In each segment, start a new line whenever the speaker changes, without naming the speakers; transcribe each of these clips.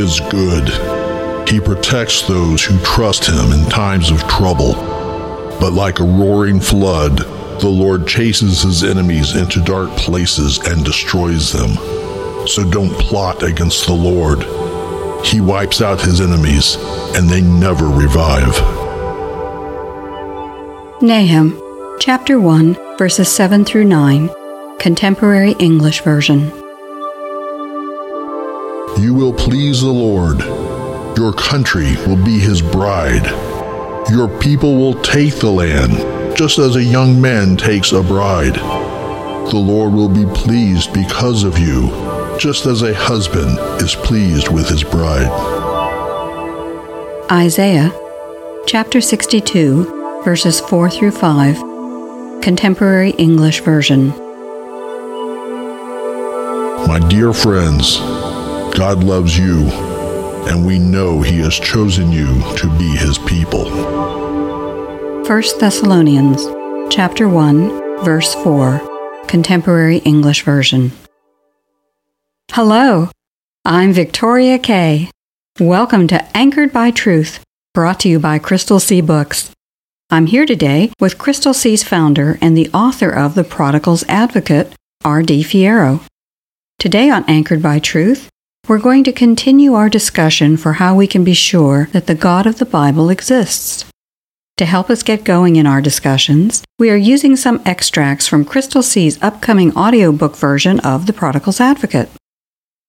Is good. He protects those who trust Him in times of trouble. But like a roaring flood, the Lord chases His enemies into dark places and destroys them. So don't plot against the Lord. He wipes out His enemies, and they never revive.
Nahum, chapter 1, verses 7 through 9, Contemporary English Version.
You will please the Lord. Your country will be his bride. Your people will take the land, just as a young man takes a bride. The Lord will be pleased because of you, just as a husband is pleased with his bride.
Isaiah, chapter 62, verses 4 through 5, Contemporary English Version.
My dear friends, God loves you, and we know He has chosen you to be His people.
1 Thessalonians, chapter 1, verse 4, Contemporary English Version. Hello, I'm Victoria Kay. Welcome to Anchored by Truth, brought to you by Crystal Sea Books. I'm here today with Crystal Sea's founder and the author of The Prodigal's Advocate, R.D. Fierro. Today on Anchored by Truth, we're going to continue our discussion for how we can be sure that the God of the Bible exists. To help us get going in our discussions, we are using some extracts from Crystal Sea's upcoming audiobook version of The Prodigal's Advocate.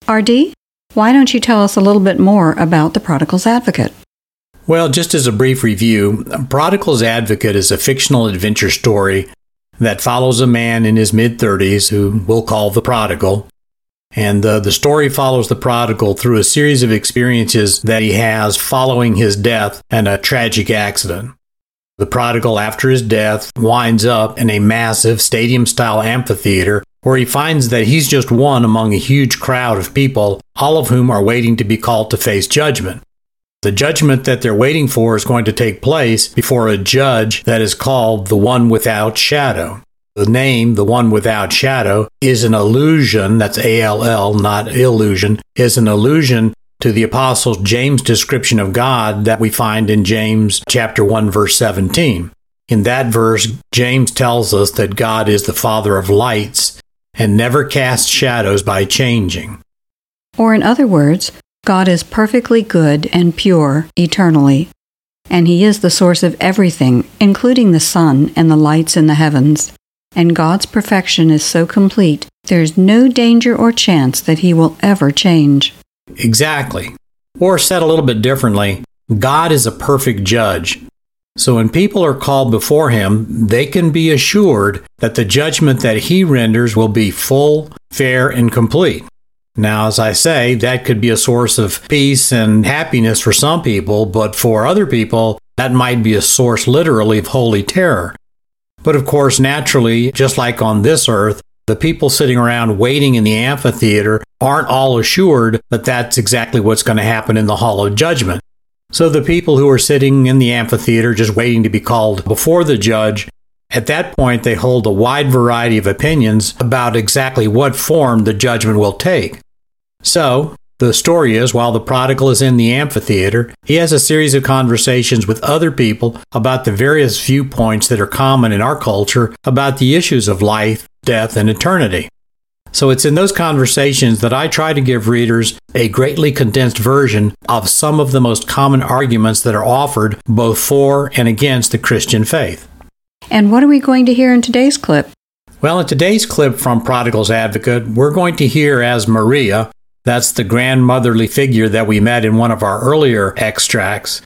RD, why don't you tell us a little bit more about The Prodigal's Advocate?
Well, just as a brief review, Prodigal's Advocate is a fictional adventure story that follows a man in his mid 30s who we'll call the prodigal. And uh, the story follows the prodigal through a series of experiences that he has following his death and a tragic accident. The prodigal, after his death, winds up in a massive stadium style amphitheater where he finds that he's just one among a huge crowd of people, all of whom are waiting to be called to face judgment. The judgment that they're waiting for is going to take place before a judge that is called the One Without Shadow. The name, the One Without Shadow, is an allusion, that's A L L, not illusion, is an allusion to the Apostle James' description of God that we find in James chapter 1 verse 17. In that verse, James tells us that God is the Father of lights and never casts shadows by changing.
Or, in other words, God is perfectly good and pure eternally, and He is the source of everything, including the sun and the lights in the heavens. And God's perfection is so complete, there is no danger or chance that He will ever change.
Exactly. Or said a little bit differently, God is a perfect judge. So when people are called before him, they can be assured that the judgment that he renders will be full, fair, and complete. Now, as I say, that could be a source of peace and happiness for some people, but for other people, that might be a source literally of holy terror. But of course, naturally, just like on this earth, the people sitting around waiting in the amphitheater aren't all assured that that's exactly what's going to happen in the hall of judgment. So the people who are sitting in the amphitheater just waiting to be called before the judge, at that point they hold a wide variety of opinions about exactly what form the judgment will take. So, the story is while the prodigal is in the amphitheater, he has a series of conversations with other people about the various viewpoints that are common in our culture about the issues of life, death, and eternity. So it's in those conversations that I try to give readers a greatly condensed version of some of the most common arguments that are offered both for and against the Christian faith.
And what are we going to hear in today's clip?
Well, in today's clip from Prodigal's Advocate, we're going to hear as Maria, that's the grandmotherly figure that we met in one of our earlier extracts.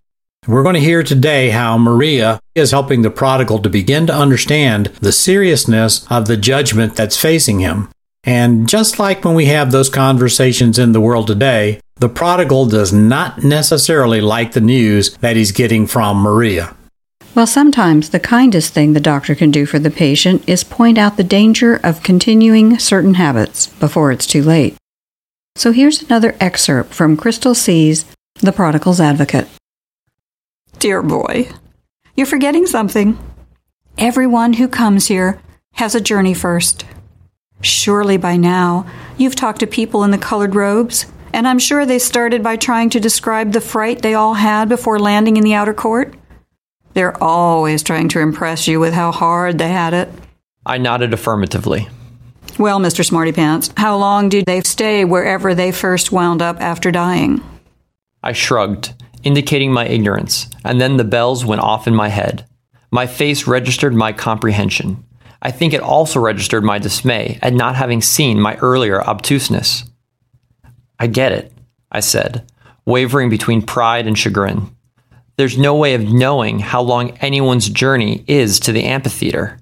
We're going to hear today how Maria is helping the prodigal to begin to understand the seriousness of the judgment that's facing him. And just like when we have those conversations in the world today, the prodigal does not necessarily like the news that he's getting from Maria.
Well, sometimes the kindest thing the doctor can do for the patient is point out the danger of continuing certain habits before it's too late. So here's another excerpt from Crystal Sea's The Prodigal's Advocate. Dear boy, you're forgetting something. Everyone who comes here has a journey first. Surely by now you've talked to people in the colored robes, and I'm sure they started by trying to describe the fright they all had before landing in the outer court. They're always trying to impress you with how hard they had it.
I nodded affirmatively.
Well, Mr. Smarty Pants, how long did they stay wherever they first wound up after dying?
I shrugged, indicating my ignorance, and then the bells went off in my head. My face registered my comprehension. I think it also registered my dismay at not having seen my earlier obtuseness. I get it, I said, wavering between pride and chagrin. There's no way of knowing how long anyone's journey is to the amphitheater.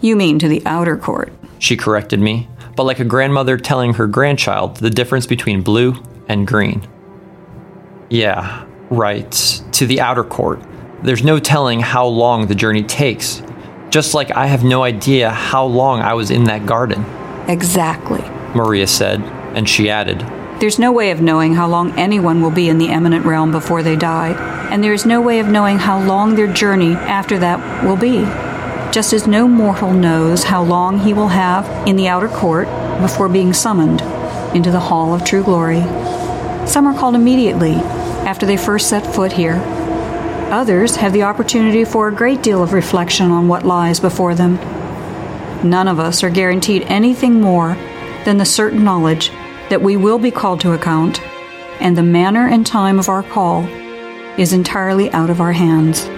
You mean to the outer court?
She corrected me, but like a grandmother telling her grandchild the difference between blue and green. Yeah, right, to the outer court. There's no telling how long the journey takes, just like I have no idea how long I was in that garden.
Exactly,
Maria said, and she added,
There's no way of knowing how long anyone will be in the eminent realm before they die, and there is no way of knowing how long their journey after that will be. Just as no mortal knows how long he will have in the outer court before being summoned into the hall of true glory. Some are called immediately after they first set foot here. Others have the opportunity for a great deal of reflection on what lies before them. None of us are guaranteed anything more than the certain knowledge that we will be called to account, and the manner and time of our call is entirely out of our hands.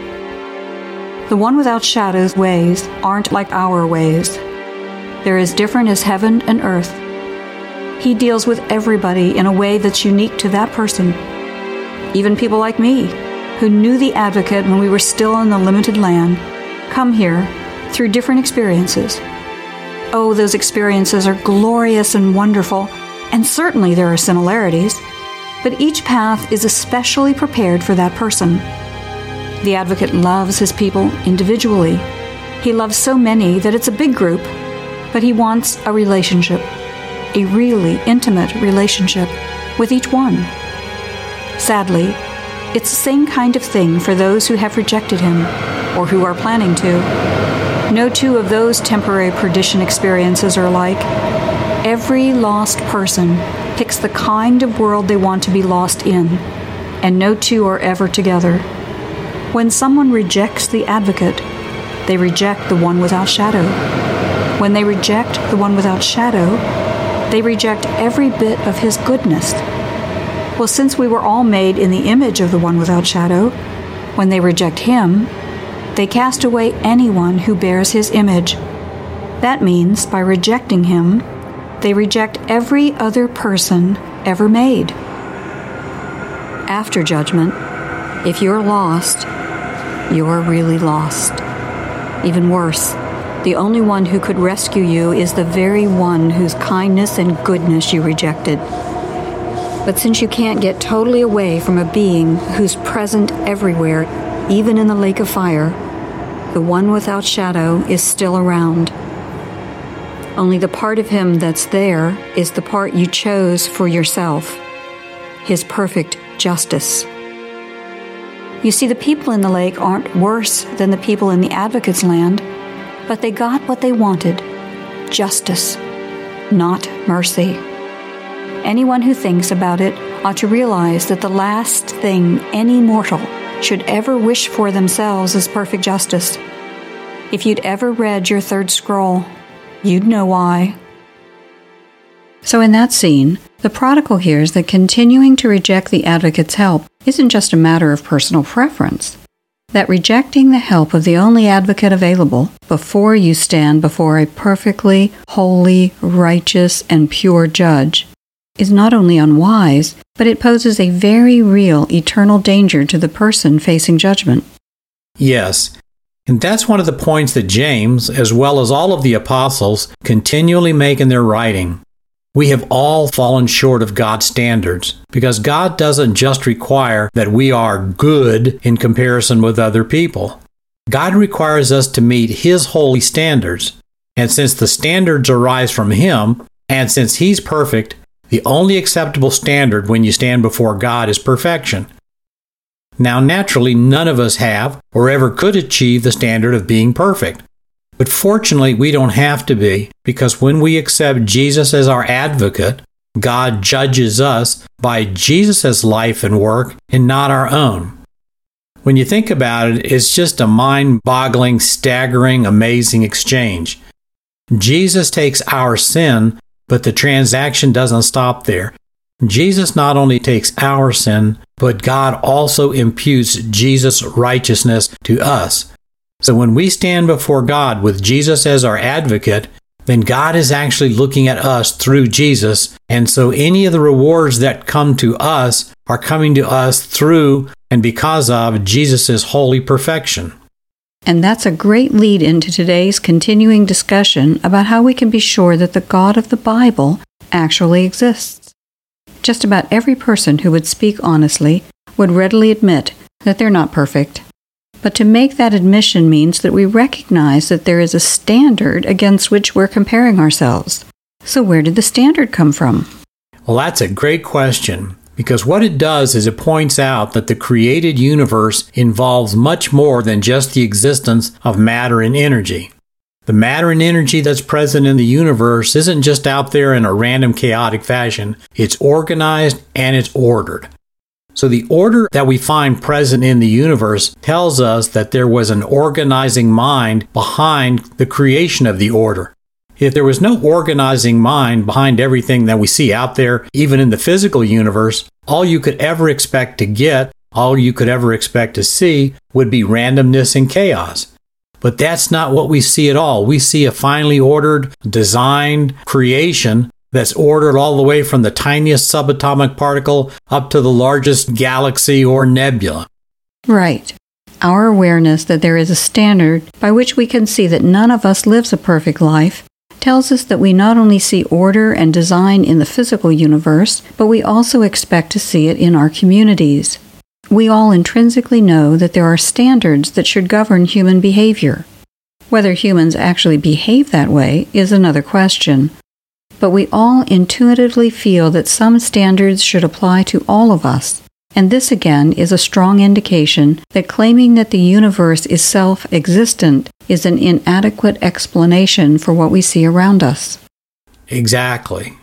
The one without shadows ways aren't like our ways. They're as different as heaven and earth. He deals with everybody in a way that's unique to that person. Even people like me, who knew the advocate when we were still in the limited land, come here through different experiences. Oh, those experiences are glorious and wonderful, and certainly there are similarities, but each path is especially prepared for that person. The advocate loves his people individually. He loves so many that it's a big group, but he wants a relationship, a really intimate relationship with each one. Sadly, it's the same kind of thing for those who have rejected him or who are planning to. No two of those temporary perdition experiences are alike. Every lost person picks the kind of world they want to be lost in, and no two are ever together. When someone rejects the advocate, they reject the one without shadow. When they reject the one without shadow, they reject every bit of his goodness. Well, since we were all made in the image of the one without shadow, when they reject him, they cast away anyone who bears his image. That means by rejecting him, they reject every other person ever made. After judgment, if you're lost, you're really lost. Even worse, the only one who could rescue you is the very one whose kindness and goodness you rejected. But since you can't get totally away from a being who's present everywhere, even in the lake of fire, the one without shadow is still around. Only the part of him that's there is the part you chose for yourself his perfect justice. You see, the people in the lake aren't worse than the people in the advocate's land, but they got what they wanted justice, not mercy. Anyone who thinks about it ought to realize that the last thing any mortal should ever wish for themselves is perfect justice. If you'd ever read your third scroll, you'd know why. So, in that scene, the prodigal hears that continuing to reject the advocate's help isn't just a matter of personal preference. That rejecting the help of the only advocate available before you stand before a perfectly holy, righteous, and pure judge is not only unwise, but it poses a very real eternal danger to the person facing judgment.
Yes, and that's one of the points that James, as well as all of the apostles, continually make in their writing. We have all fallen short of God's standards because God doesn't just require that we are good in comparison with other people. God requires us to meet His holy standards. And since the standards arise from Him, and since He's perfect, the only acceptable standard when you stand before God is perfection. Now, naturally, none of us have or ever could achieve the standard of being perfect. But fortunately, we don't have to be, because when we accept Jesus as our advocate, God judges us by Jesus' life and work and not our own. When you think about it, it's just a mind boggling, staggering, amazing exchange. Jesus takes our sin, but the transaction doesn't stop there. Jesus not only takes our sin, but God also imputes Jesus' righteousness to us. So when we stand before God with Jesus as our advocate, then God is actually looking at us through Jesus. And so any of the rewards that come to us are coming to us through and because of Jesus' holy perfection.
And that's a great lead into today's continuing discussion about how we can be sure that the God of the Bible actually exists. Just about every person who would speak honestly would readily admit that they're not perfect. But to make that admission means that we recognize that there is a standard against which we're comparing ourselves. So, where did the standard come from?
Well, that's a great question because what it does is it points out that the created universe involves much more than just the existence of matter and energy. The matter and energy that's present in the universe isn't just out there in a random chaotic fashion, it's organized and it's ordered. So, the order that we find present in the universe tells us that there was an organizing mind behind the creation of the order. If there was no organizing mind behind everything that we see out there, even in the physical universe, all you could ever expect to get, all you could ever expect to see, would be randomness and chaos. But that's not what we see at all. We see a finely ordered, designed creation that's ordered all the way from the tiniest subatomic particle up to the largest galaxy or nebula.
Right. Our awareness that there is a standard by which we can see that none of us lives a perfect life tells us that we not only see order and design in the physical universe, but we also expect to see it in our communities. We all intrinsically know that there are standards that should govern human behavior. Whether humans actually behave that way is another question, but we all intuitively feel that some standards should apply to all of us. And this again is a strong indication that claiming that the universe is self existent is an inadequate explanation for what we see around us.
Exactly.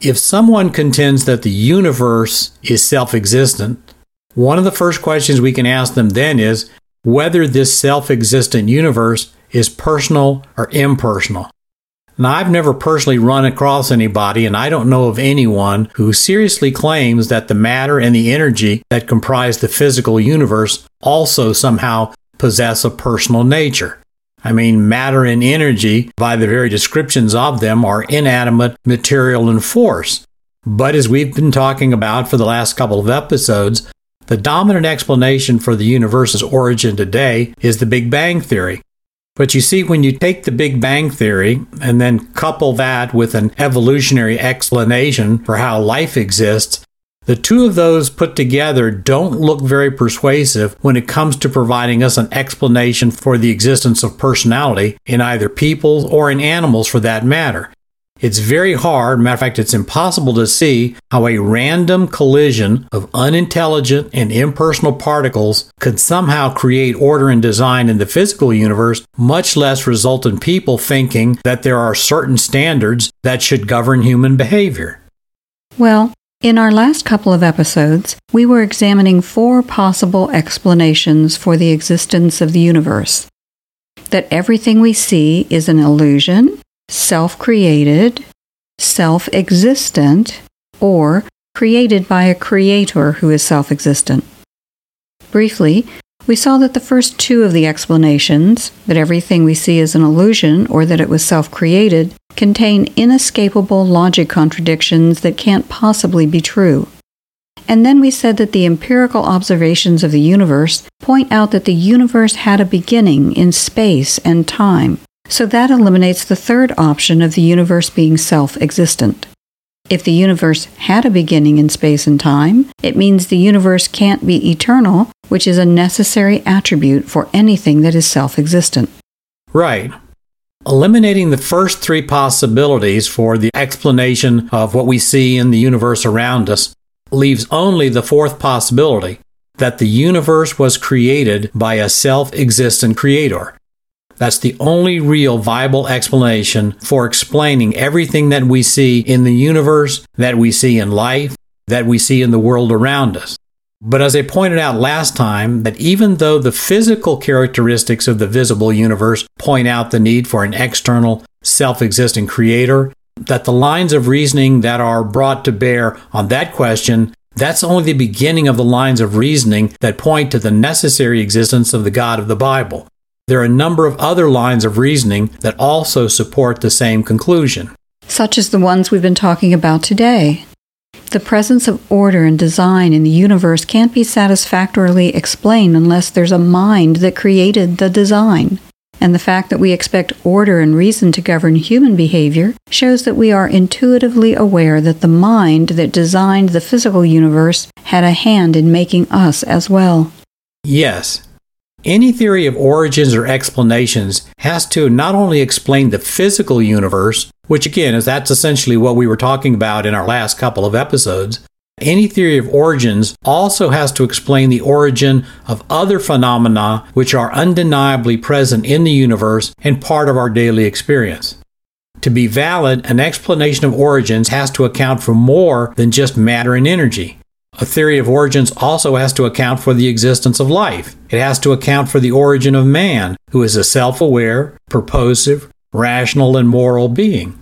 If someone contends that the universe is self existent, one of the first questions we can ask them then is whether this self existent universe is personal or impersonal. Now, I've never personally run across anybody, and I don't know of anyone who seriously claims that the matter and the energy that comprise the physical universe also somehow possess a personal nature. I mean, matter and energy, by the very descriptions of them, are inanimate material and force. But as we've been talking about for the last couple of episodes, the dominant explanation for the universe's origin today is the Big Bang Theory. But you see, when you take the Big Bang Theory and then couple that with an evolutionary explanation for how life exists, the two of those put together don't look very persuasive when it comes to providing us an explanation for the existence of personality in either people or in animals for that matter. It's very hard, matter of fact, it's impossible to see how a random collision of unintelligent and impersonal particles could somehow create order and design in the physical universe, much less result in people thinking that there are certain standards that should govern human behavior.
Well, in our last couple of episodes, we were examining four possible explanations for the existence of the universe. That everything we see is an illusion, self created, self existent, or created by a creator who is self existent. Briefly, we saw that the first two of the explanations, that everything we see is an illusion or that it was self created, contain inescapable logic contradictions that can't possibly be true. And then we said that the empirical observations of the universe point out that the universe had a beginning in space and time, so that eliminates the third option of the universe being self existent. If the universe had a beginning in space and time, it means the universe can't be eternal, which is a necessary attribute for anything that is self existent.
Right. Eliminating the first three possibilities for the explanation of what we see in the universe around us leaves only the fourth possibility that the universe was created by a self existent creator. That's the only real viable explanation for explaining everything that we see in the universe, that we see in life, that we see in the world around us. But as I pointed out last time, that even though the physical characteristics of the visible universe point out the need for an external, self existing creator, that the lines of reasoning that are brought to bear on that question, that's only the beginning of the lines of reasoning that point to the necessary existence of the God of the Bible there are a number of other lines of reasoning that also support the same conclusion.
Such as the ones we've been talking about today. The presence of order and design in the universe can't be satisfactorily explained unless there's a mind that created the design. And the fact that we expect order and reason to govern human behavior shows that we are intuitively aware that the mind that designed the physical universe had a hand in making us as well.
Yes, any theory of origins or explanations has to not only explain the physical universe, which again is that's essentially what we were talking about in our last couple of episodes. Any theory of origins also has to explain the origin of other phenomena which are undeniably present in the universe and part of our daily experience. To be valid, an explanation of origins has to account for more than just matter and energy. A theory of origins also has to account for the existence of life. It has to account for the origin of man, who is a self aware, purposive, rational, and moral being.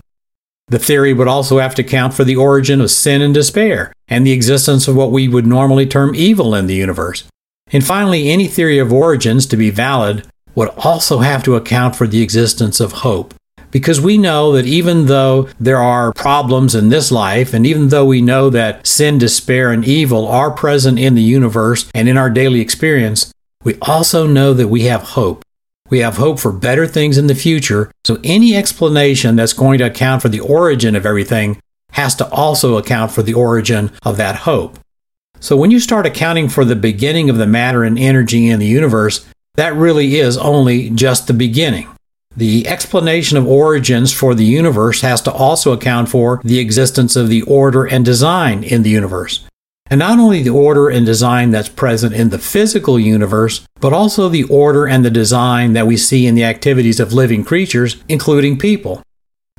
The theory would also have to account for the origin of sin and despair, and the existence of what we would normally term evil in the universe. And finally, any theory of origins, to be valid, would also have to account for the existence of hope because we know that even though there are problems in this life, and even though we know that sin, despair, and evil are present in the universe and in our daily experience, we also know that we have hope. We have hope for better things in the future, so any explanation that's going to account for the origin of everything has to also account for the origin of that hope. So when you start accounting for the beginning of the matter and energy in the universe, that really is only just the beginning. The explanation of origins for the universe has to also account for the existence of the order and design in the universe. And not only the order and design that's present in the physical universe, but also the order and the design that we see in the activities of living creatures, including people.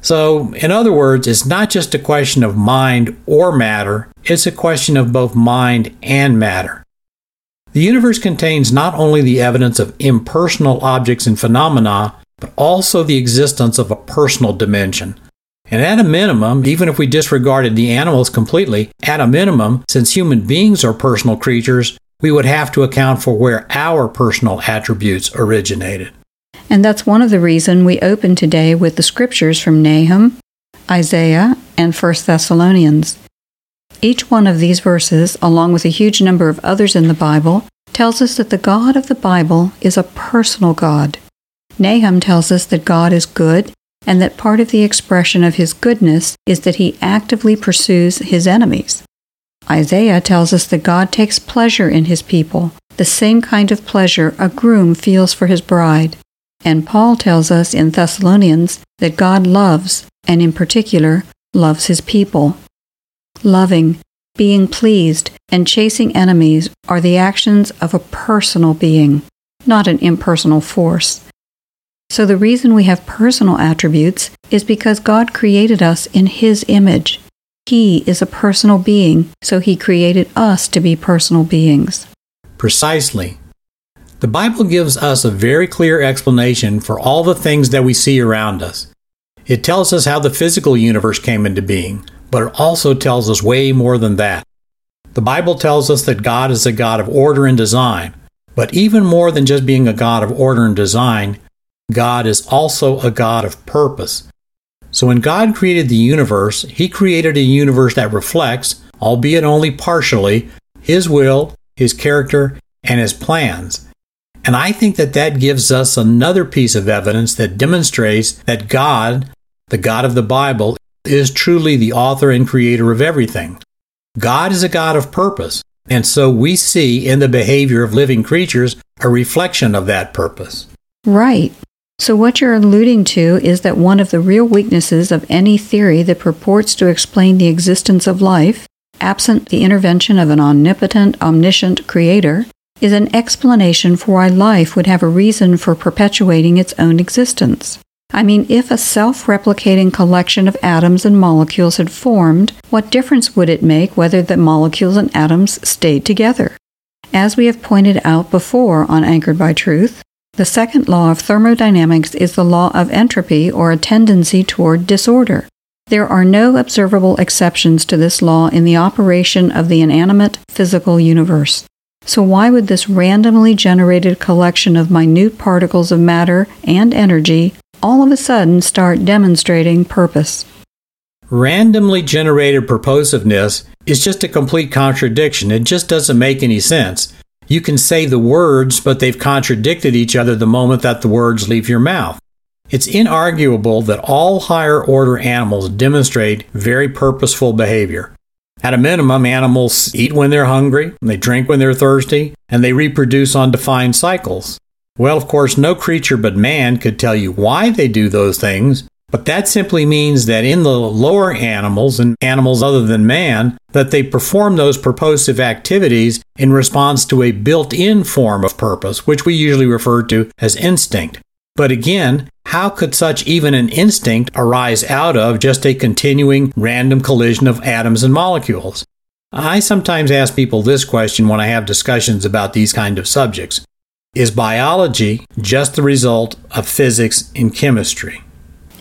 So, in other words, it's not just a question of mind or matter, it's a question of both mind and matter. The universe contains not only the evidence of impersonal objects and phenomena, but also the existence of a personal dimension. And at a minimum, even if we disregarded the animals completely, at a minimum, since human beings are personal creatures, we would have to account for where our personal attributes originated.
And that's one of the reasons we open today with the scriptures from Nahum, Isaiah, and 1 Thessalonians. Each one of these verses, along with a huge number of others in the Bible, tells us that the God of the Bible is a personal God. Nahum tells us that God is good and that part of the expression of his goodness is that he actively pursues his enemies. Isaiah tells us that God takes pleasure in his people, the same kind of pleasure a groom feels for his bride. And Paul tells us in Thessalonians that God loves, and in particular, loves his people. Loving, being pleased, and chasing enemies are the actions of a personal being, not an impersonal force. So the reason we have personal attributes is because God created us in His image. He is a personal being, so He created us to be personal beings.
Precisely. The Bible gives us a very clear explanation for all the things that we see around us. It tells us how the physical universe came into being, but it also tells us way more than that. The Bible tells us that God is a God of order and design, but even more than just being a God of order and design, God is also a God of purpose. So when God created the universe, He created a universe that reflects, albeit only partially, His will, His character, and His plans. And I think that that gives us another piece of evidence that demonstrates that God, the God of the Bible, is truly the author and creator of everything. God is a God of purpose, and so we see in the behavior of living creatures a reflection of that purpose.
Right. So, what you're alluding to is that one of the real weaknesses of any theory that purports to explain the existence of life, absent the intervention of an omnipotent, omniscient creator, is an explanation for why life would have a reason for perpetuating its own existence. I mean, if a self replicating collection of atoms and molecules had formed, what difference would it make whether the molecules and atoms stayed together? As we have pointed out before on Anchored by Truth, the second law of thermodynamics is the law of entropy or a tendency toward disorder. There are no observable exceptions to this law in the operation of the inanimate physical universe. So, why would this randomly generated collection of minute particles of matter and energy all of a sudden start demonstrating purpose?
Randomly generated purposiveness is just a complete contradiction. It just doesn't make any sense. You can say the words, but they've contradicted each other the moment that the words leave your mouth. It's inarguable that all higher order animals demonstrate very purposeful behavior. At a minimum, animals eat when they're hungry, they drink when they're thirsty, and they reproduce on defined cycles. Well, of course, no creature but man could tell you why they do those things, but that simply means that in the lower animals and animals other than man, that they perform those purposive activities in response to a built-in form of purpose, which we usually refer to as instinct. But again, how could such even an instinct arise out of just a continuing random collision of atoms and molecules? I sometimes ask people this question when I have discussions about these kind of subjects. Is biology just the result of physics and chemistry?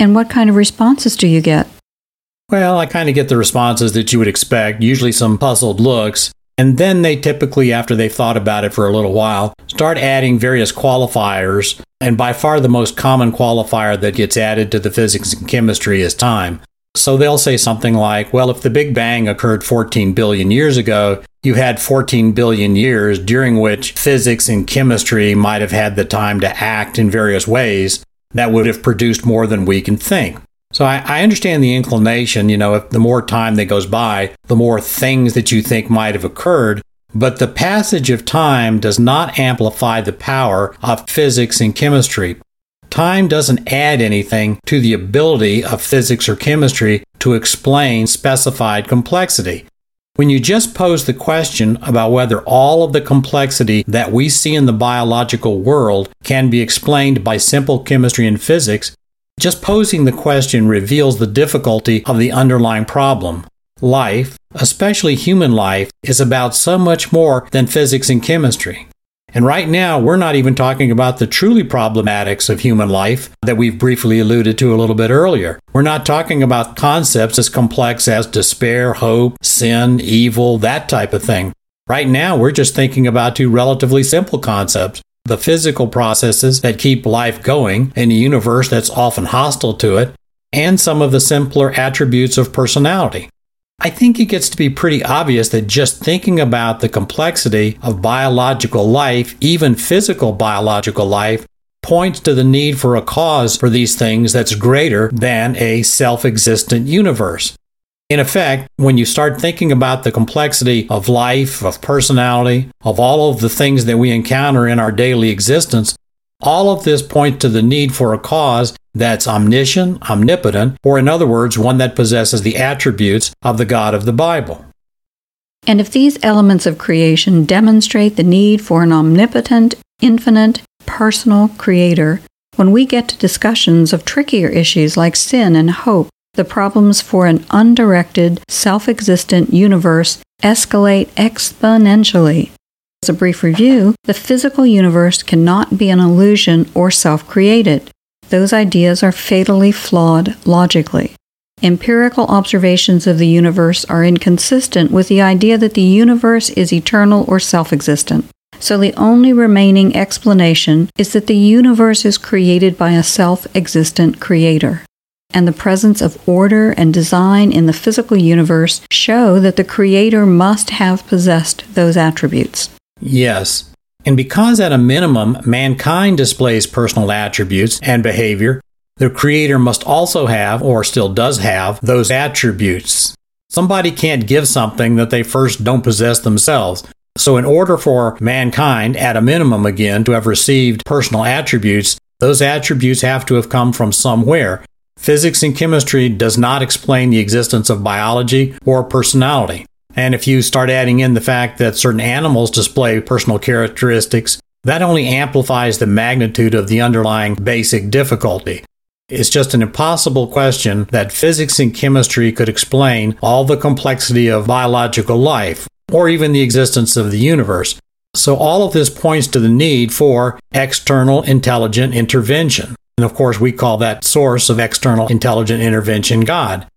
And what kind of responses do you get?
Well, I kind of get the responses that you would expect, usually some puzzled looks, and then they typically, after they've thought about it for a little while, start adding various qualifiers. And by far the most common qualifier that gets added to the physics and chemistry is time. So they'll say something like, well, if the Big Bang occurred 14 billion years ago, you had 14 billion years during which physics and chemistry might have had the time to act in various ways that would have produced more than we can think. So I, I, understand the inclination, you know, if the more time that goes by, the more things that you think might have occurred. But the passage of time does not amplify the power of physics and chemistry. Time doesn't add anything to the ability of physics or chemistry to explain specified complexity. When you just pose the question about whether all of the complexity that we see in the biological world can be explained by simple chemistry and physics, just posing the question reveals the difficulty of the underlying problem. Life, especially human life, is about so much more than physics and chemistry. And right now, we're not even talking about the truly problematics of human life that we've briefly alluded to a little bit earlier. We're not talking about concepts as complex as despair, hope, sin, evil, that type of thing. Right now, we're just thinking about two relatively simple concepts the physical processes that keep life going in a universe that's often hostile to it, and some of the simpler attributes of personality. I think it gets to be pretty obvious that just thinking about the complexity of biological life, even physical biological life, points to the need for a cause for these things that's greater than a self existent universe. In effect, when you start thinking about the complexity of life, of personality, of all of the things that we encounter in our daily existence, all of this points to the need for a cause that's omniscient, omnipotent, or in other words, one that possesses the attributes of the God of the Bible.
And if these elements of creation demonstrate the need for an omnipotent, infinite, personal creator, when we get to discussions of trickier issues like sin and hope, the problems for an undirected, self existent universe escalate exponentially. As a brief review, the physical universe cannot be an illusion or self created. Those ideas are fatally flawed logically. Empirical observations of the universe are inconsistent with the idea that the universe is eternal or self existent. So the only remaining explanation is that the universe is created by a self existent creator and the presence of order and design in the physical universe show that the Creator must have possessed those attributes.
Yes. And because at a minimum mankind displays personal attributes and behavior, the Creator must also have, or still does have, those attributes. Somebody can't give something that they first don't possess themselves. So, in order for mankind, at a minimum again, to have received personal attributes, those attributes have to have come from somewhere. Physics and chemistry does not explain the existence of biology or personality. And if you start adding in the fact that certain animals display personal characteristics, that only amplifies the magnitude of the underlying basic difficulty. It's just an impossible question that physics and chemistry could explain all the complexity of biological life, or even the existence of the universe. So, all of this points to the need for external intelligent intervention. And of course, we call that source of external intelligent intervention God.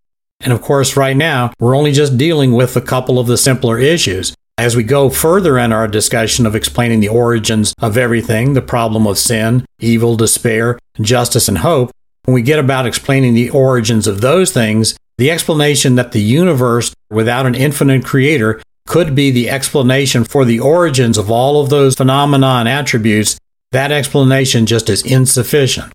And of course, right now, we're only just dealing with a couple of the simpler issues. As we go further in our discussion of explaining the origins of everything, the problem of sin, evil, despair, justice, and hope, when we get about explaining the origins of those things, the explanation that the universe without an infinite creator could be the explanation for the origins of all of those phenomena and attributes, that explanation just is insufficient.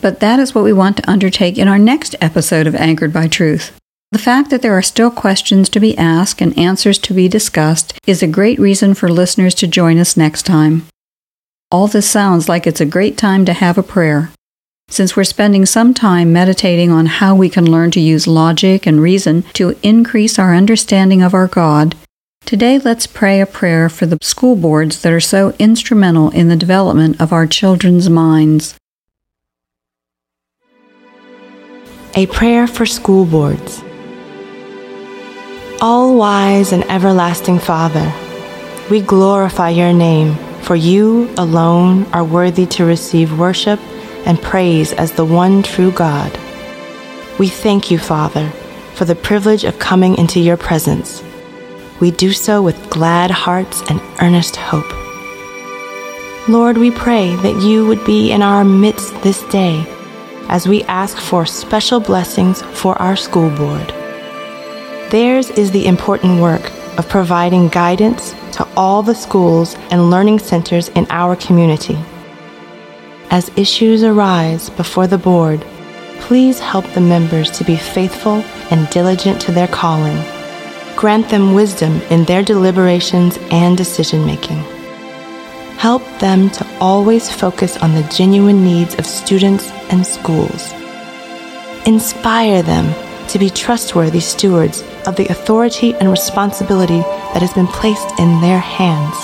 But that is what we want to undertake in our next episode of Anchored by Truth. The fact that there are still questions to be asked and answers to be discussed is a great reason for listeners to join us next time. All this sounds like it's a great time to have a prayer. Since we're spending some time meditating on how we can learn to use logic and reason to increase our understanding of our God, today let's pray a prayer for the school boards that are so instrumental in the development of our children's minds.
A prayer for school boards. All wise and everlasting Father, we glorify your name, for you alone are worthy to receive worship and praise as the one true God. We thank you, Father, for the privilege of coming into your presence. We do so with glad hearts and earnest hope. Lord, we pray that you would be in our midst this day as we ask for special blessings for our school board. Theirs is the important work of providing guidance to all the schools and learning centers in our community. As issues arise before the board, please help the members to be faithful and diligent to their calling. Grant them wisdom in their deliberations and decision making. Help them to always focus on the genuine needs of students and schools. Inspire them to be trustworthy stewards of the authority and responsibility that has been placed in their hands.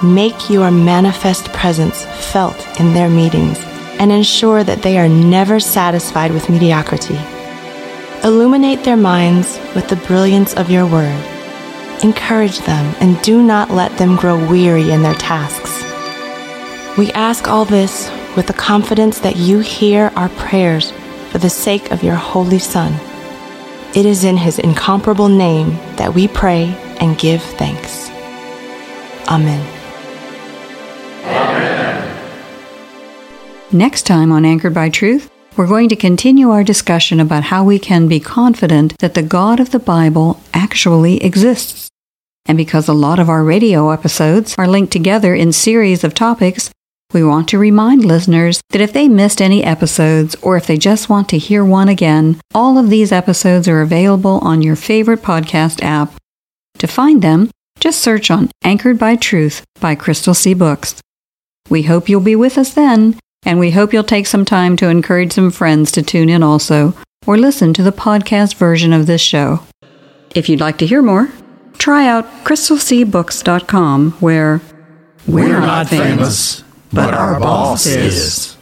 Make your manifest presence felt in their meetings and ensure that they are never satisfied with mediocrity. Illuminate their minds with the brilliance of your word. Encourage them and do not let them grow weary in their tasks. We ask all this with the confidence that you hear our prayers for the sake of your Holy Son. It is in his incomparable name that we pray and give thanks. Amen.
Next time on Anchored by Truth, we're going to continue our discussion about how we can be confident that the God of the Bible actually exists. And because a lot of our radio episodes are linked together in series of topics, we want to remind listeners that if they missed any episodes or if they just want to hear one again, all of these episodes are available on your favorite podcast app. To find them, just search on Anchored by Truth by Crystal Sea Books. We hope you'll be with us then, and we hope you'll take some time to encourage some friends to tune in also, or listen to the podcast version of this show. If you'd like to hear more, try out crystalseabooks.com where
we're, we're not famous, but our boss is.